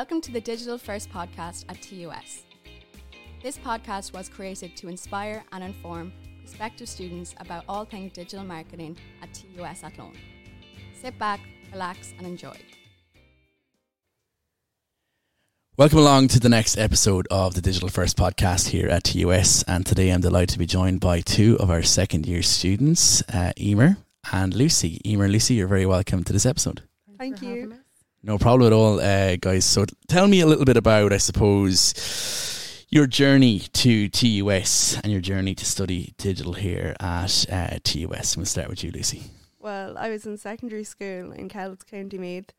Welcome to the Digital First podcast at TUS. This podcast was created to inspire and inform prospective students about all things digital marketing at TUS at Athlone. Sit back, relax, and enjoy. Welcome along to the next episode of the Digital First podcast here at TUS. And today I'm delighted to be joined by two of our second year students, uh, Eimear and Lucy. Eimear and Lucy, you're very welcome to this episode. Thank you. No problem at all, uh, guys. So tell me a little bit about, I suppose, your journey to TUS and your journey to study digital here at uh, TUS. We'll start with you, Lucy. Well, I was in secondary school in Kells, County Meath,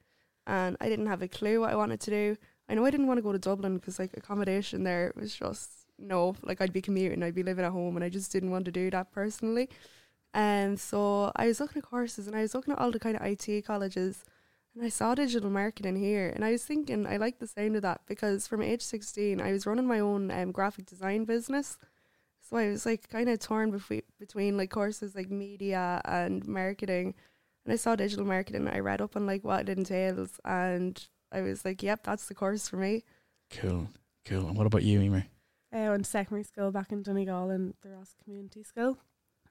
and I didn't have a clue what I wanted to do. I know I didn't want to go to Dublin because like accommodation there was just no, like I'd be commuting, I'd be living at home, and I just didn't want to do that personally. And so I was looking at courses, and I was looking at all the kind of IT colleges, and I saw digital marketing here, and I was thinking I like the sound of that because from age sixteen, I was running my own um, graphic design business. So I was like kind of torn between between like courses like media and marketing, and I saw digital marketing. I read up on like what it entails, and I was like, "Yep, that's the course for me." Cool, cool. And what about you, Eimear? I went to secondary school back in Donegal in the Rosses Community School.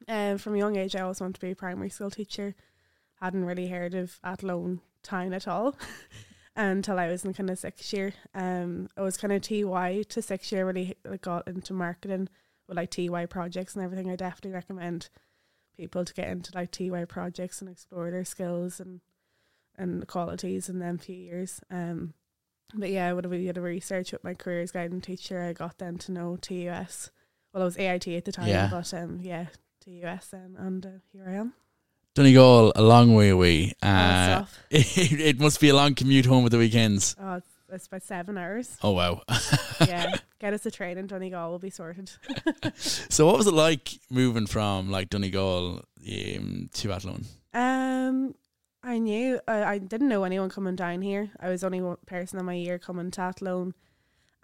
Um, from a young age, I always wanted to be a primary school teacher. Hadn't really heard of Athlone Town at all until I was in kind of sixth year. Um, I was kind of TY to sixth year, really like, got into marketing with like TY projects and everything. I definitely recommend people to get into like TY projects and explore their skills and and qualities in them few years. Um, but yeah, I would have did a research with my careers guidance teacher. I got then to know TUS. Well, I was AIT at the time, Yeah. but um, yeah, TUS then, and uh, here I am. Donegal, a long way away. Oh, Uh, it's it, it must be a long commute home at the weekends. Oh, it's, it's about seven hours. Oh, wow. yeah, get us a train in Donegal, we'll be sorted. So, what was it like moving from like Donegal um, to Athlone? Um, I knew I, I didn't know anyone coming down here. I was only one person in my year coming to Athlone,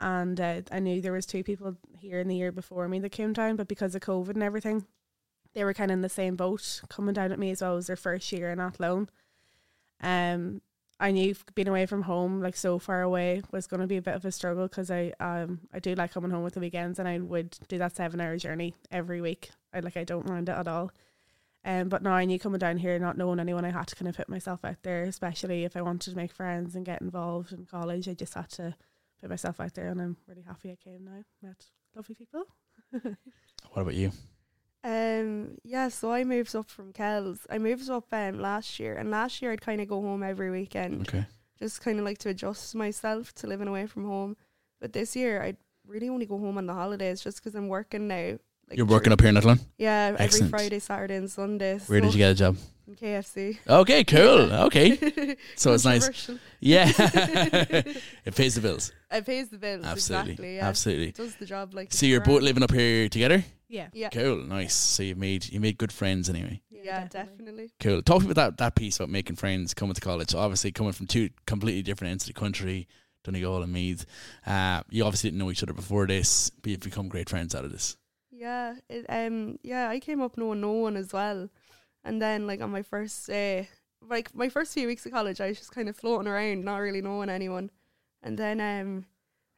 and uh, I knew there was two people here in the year before me that came down, but because of COVID and everything, they were kind of in the same boat coming down at me as well. It was their first year in Athlone. Um, I knew being away from home, like so far away, was going to be a bit of a struggle because I um I do like coming home with the weekends, and I would do that seven hour journey every week. I like I don't mind it at all. Um, but now I knew coming down here, not knowing anyone, I had to kind of put myself out there, especially if I wanted to make friends and get involved in college. I just had to put myself out there, and I'm really happy I came now. Met lovely people. What about you? Um, yeah, so I moved up from Kells. I moved up um last year, and last year I'd kind of go home every weekend, Okay. just kind of like to adjust myself to living away from home. But this year I'd really only go home on the holidays, just because I'm working now. Like You're working up here in Athlone? Yeah, every Friday, Saturday, and Sunday. Where did you get a job? In KFC. Okay, cool. Okay. So it's nice. Yeah. it pays the bills. It pays the bills. Absolutely. Exactly. Yeah. Absolutely. It does the job like. So you're both living up here together? Yeah. Yeah. Cool. Nice. So you made you made good friends anyway. Yeah, definitely. Cool. Talk me about that, that piece about making friends coming to college. So obviously coming from two completely different ends of the country, Donegal and Meath. Uh, you obviously didn't know each other before this, but you've become great friends out of this. Yeah, it, um, yeah, I came up knowing no one as well, and then like on my first day, like my first few weeks of college, I was just kind of floating around, not really knowing anyone, and then um,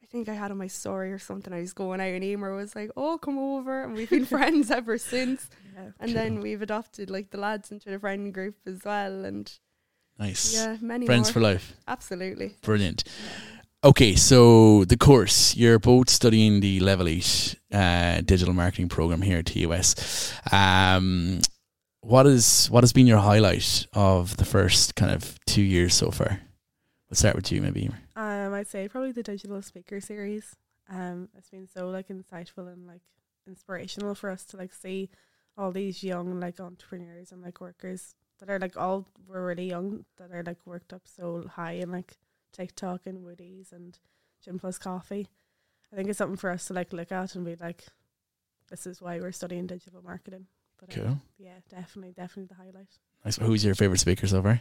I think I had on my story or something. I was going out, and Eimear was like, "Oh, come over," and we've been friends ever since. Yeah. And then we've adopted like the lads into the friend group as well, and Nice. yeah, many Friends more. for life. Absolutely. Brilliant. Okay, so the course you're both studying the Level Eight uh, digital marketing program here at TUS. Um, what is what has been your highlight of the first kind of two years so far? We'll start with you, maybe. Um, I'd say probably the digital speaker series. Um, it's been so like insightful and like inspirational for us to like see all these young like entrepreneurs and like workers that are like all were really young that are like worked up so high in like TikTok and Woody's and Gym Plus Coffee. I think it's something for us to like look at and be like, this is why we're studying digital marketing. But um, Cool. yeah, definitely, definitely the highlight. Nice. Who's your favorite speaker so far?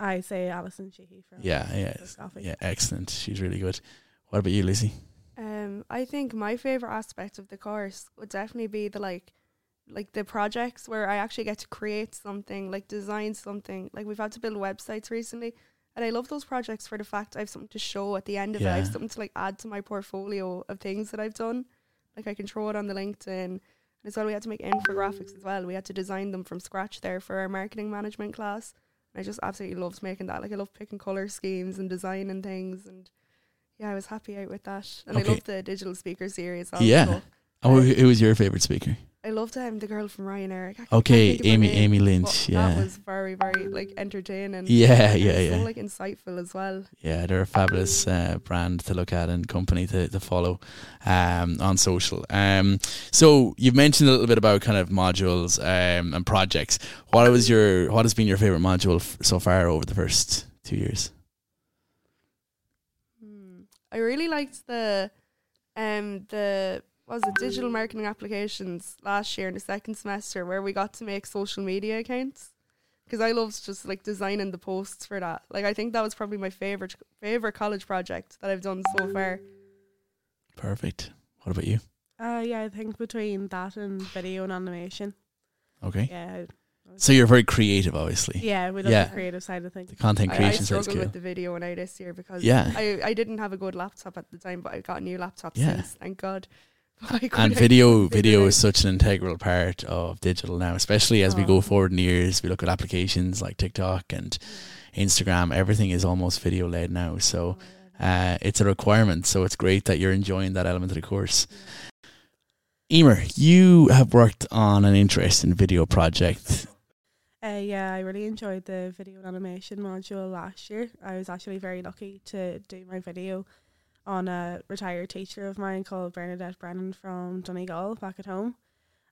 I say Alison Sheehy from Yeah, yeah, Coffee. yeah. Excellent. She's really good. What about you, Lucy? Um, I think my favorite aspect of the course would definitely be the like, like the projects where I actually get to create something, like design something. Like we've had to build websites recently, And I love those projects for the fact I have something to show at the end of it. I have something to like add to my portfolio of things that I've done. Like I can throw it on the LinkedIn. And as well, we had to make infographics as well. We had to design them from scratch there for our marketing management class. And I just absolutely loved making that. Like I love picking color schemes and designing things. And yeah, I was happy out with that. And Okay. I love the digital speaker series. Also. Yeah. Oh, who who was your favorite speaker? I loved um, the girl from Ryanair. Okay, can't think of her Amy Amy Lynch. That Yeah, was very, very like entertaining. yeah, and yeah, So yeah. like insightful as well. Yeah, they're a fabulous uh, brand to look at and company to, to follow um, on social. Um, so you've mentioned a little bit about kind of modules um, and projects. What was your what has been your favorite module f- so far over the first two years? Hmm. I really liked the um the was it digital marketing applications last year in the second semester where we got to make social media accounts because I loved just like designing the posts for that. Like I think that was probably my favorite favorite college project that I've done so far. Perfect. What about you? Uh, yeah, I think between that and video and animation. Okay. Yeah, So you're very creative, obviously. yeah, we love Yeah. the creative side of things. The content creation I, I creation side's struggled cool. with the video when I this year because Yeah. I, I didn't have a good laptop at the time, but I got a new laptop Yeah. since, thank God. And video video is such an integral part of digital now especially as we go Oh. forward in years we look at applications like tiktok and instagram everything is almost video led now. So uh, it's a requirement. So it's great that you're enjoying that element of the course. Eimear you have worked on an interesting video project. Uh, yeah, I really enjoyed the video and animation module last year. I was actually very lucky to do my video on a retired teacher of mine called Bernadette Brennan from Donegal back at home.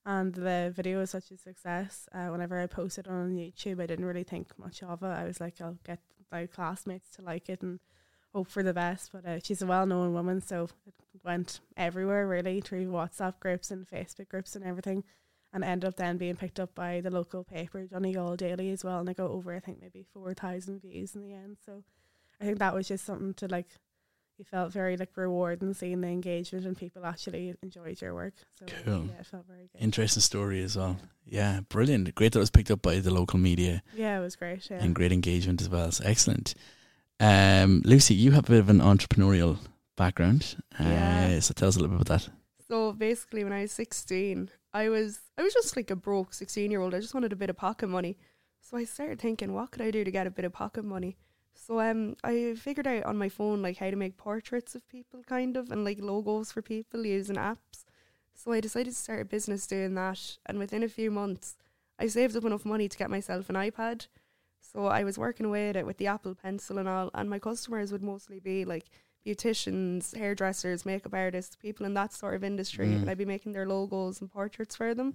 And the video was such a success. Uh, whenever I posted it on YouTube, I didn't really think much of it. I was like, I'll get my classmates to like it and hope for the best. But uh, she's a well known woman, so it went everywhere really through WhatsApp groups and Facebook groups and everything and ended up then being picked up by the local paper, Donegal Daily, as well. And I got over, I think, maybe 4,000 views in the end. So I think that was just something to like, you felt very like rewarding seeing the engagement and people actually enjoyed your work. So Cool. yeah, it felt very good. interesting story as well yeah brilliant great that it was picked up by the local media yeah, it was great. Yeah. and great engagement as well. So excellent. Um, Lucy, you have a bit of an entrepreneurial background. Uh, Yeah. So tell us a little bit about that. So basically, when I was sixteen, I was I was just like a broke sixteen year old. I just wanted a bit of pocket money, so I started thinking, what could I do to get a bit of pocket money? So um, I figured out on my phone like how to make portraits of people, kind of, and like logos for people using apps. So I decided to start a business doing that, and within a few months, I saved up enough money to get myself an iPad. So I was working away at it with the Apple Pencil and all, and my customers would mostly be like beauticians, hairdressers, makeup artists, people in that sort of industry, Mm. and I'd be making their logos and portraits for them.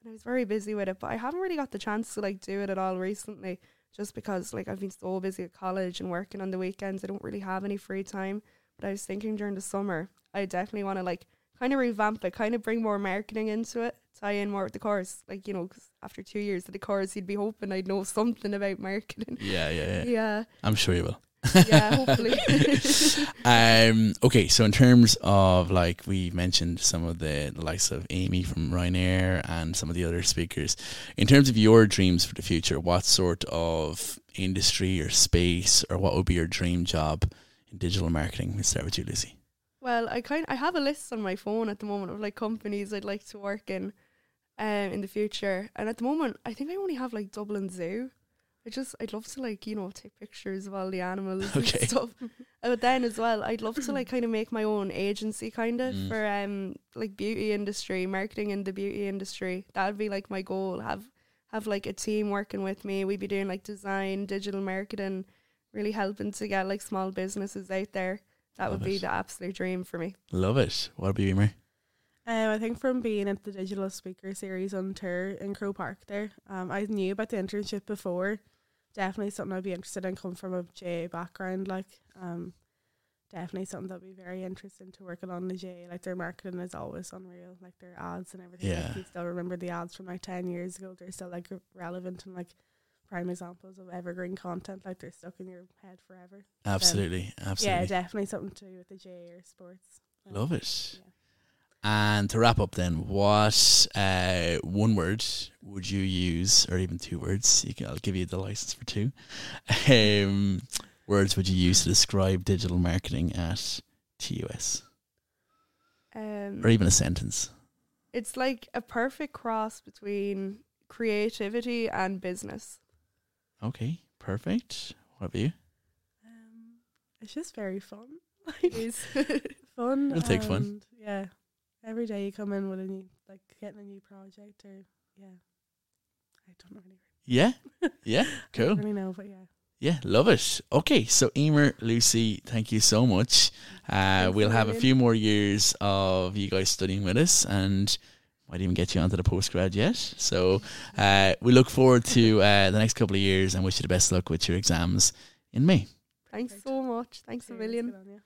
And I was very busy with it, but I haven't really got the chance to like do it at all recently, just because like I've been so busy at college and working on the weekends. I don't really have any free time. But I was thinking during the summer, I definitely want to like kind of revamp it, kind of bring more marketing into it, tie in more with the course. Like you know, 'cause after two years of the course, you'd be hoping I'd know something about marketing. Yeah, yeah, yeah. yeah, I'm sure you will. Yeah, hopefully. um, okay, so in terms of like we mentioned some of the, the likes of Amy from Ryanair and some of the other speakers, in terms of your dreams for the future, what sort of industry or space or what would be your dream job in digital marketing? Let's start with you, Lucy. Well, I kind I have a list on my phone at the moment of like companies I'd like to work in, um, in the future. And at the moment, I think I only have like Dublin Zoo. I just I'd love to like you know take pictures of all the animals Okay. and stuff. But then as well, I'd love to like kind of make my own agency kind of Mm. for um like beauty industry, marketing in the beauty industry. That would be like my goal. Have have like a team working with me. We'd be doing like design, digital marketing, really helping to get like small businesses out there. That Love would be it. the absolute dream for me. Love it. What about you, Eimear? Um, I think from being at the digital speaker series on tour in Croke Park there, um, I knew about the internship before. Definitely something I'd be interested in. Come from a a GAA background, like um, definitely something that'd be very interesting to working on the GAA. Like their marketing is always unreal, like their ads and everything. Yeah. Like you still remember the ads from like ten years ago. They're still like relevant and like prime examples of evergreen content. Like they're stuck in your head forever. Absolutely, absolutely. Yeah, definitely something to do with the GAA or sports. Um, Love it. yeah. And to wrap up, then, what uh, one word would you use, or even two words? You can, I'll give you the license for two. Um, words would you use to describe digital marketing at TUS, Um, or even a sentence? it's like a perfect cross between creativity and business. Okay, perfect. What about you? Um, it's just very fun. It is. fun. It'll take fun. Yeah. Every day you come in with a new, like getting a new project or, yeah. I don't really, Yeah, yeah, I cool. don't really know, but yeah. Yeah, love it. Okay, so Eimear, Lucy, thank you so much. Uh, we'll have a few more years of you guys studying with us, and might even get you onto the postgrad yet. So uh, we look forward to uh, the next couple of years, and wish you the best luck with your exams in May. Thanks so much. Thanks a million. good on you.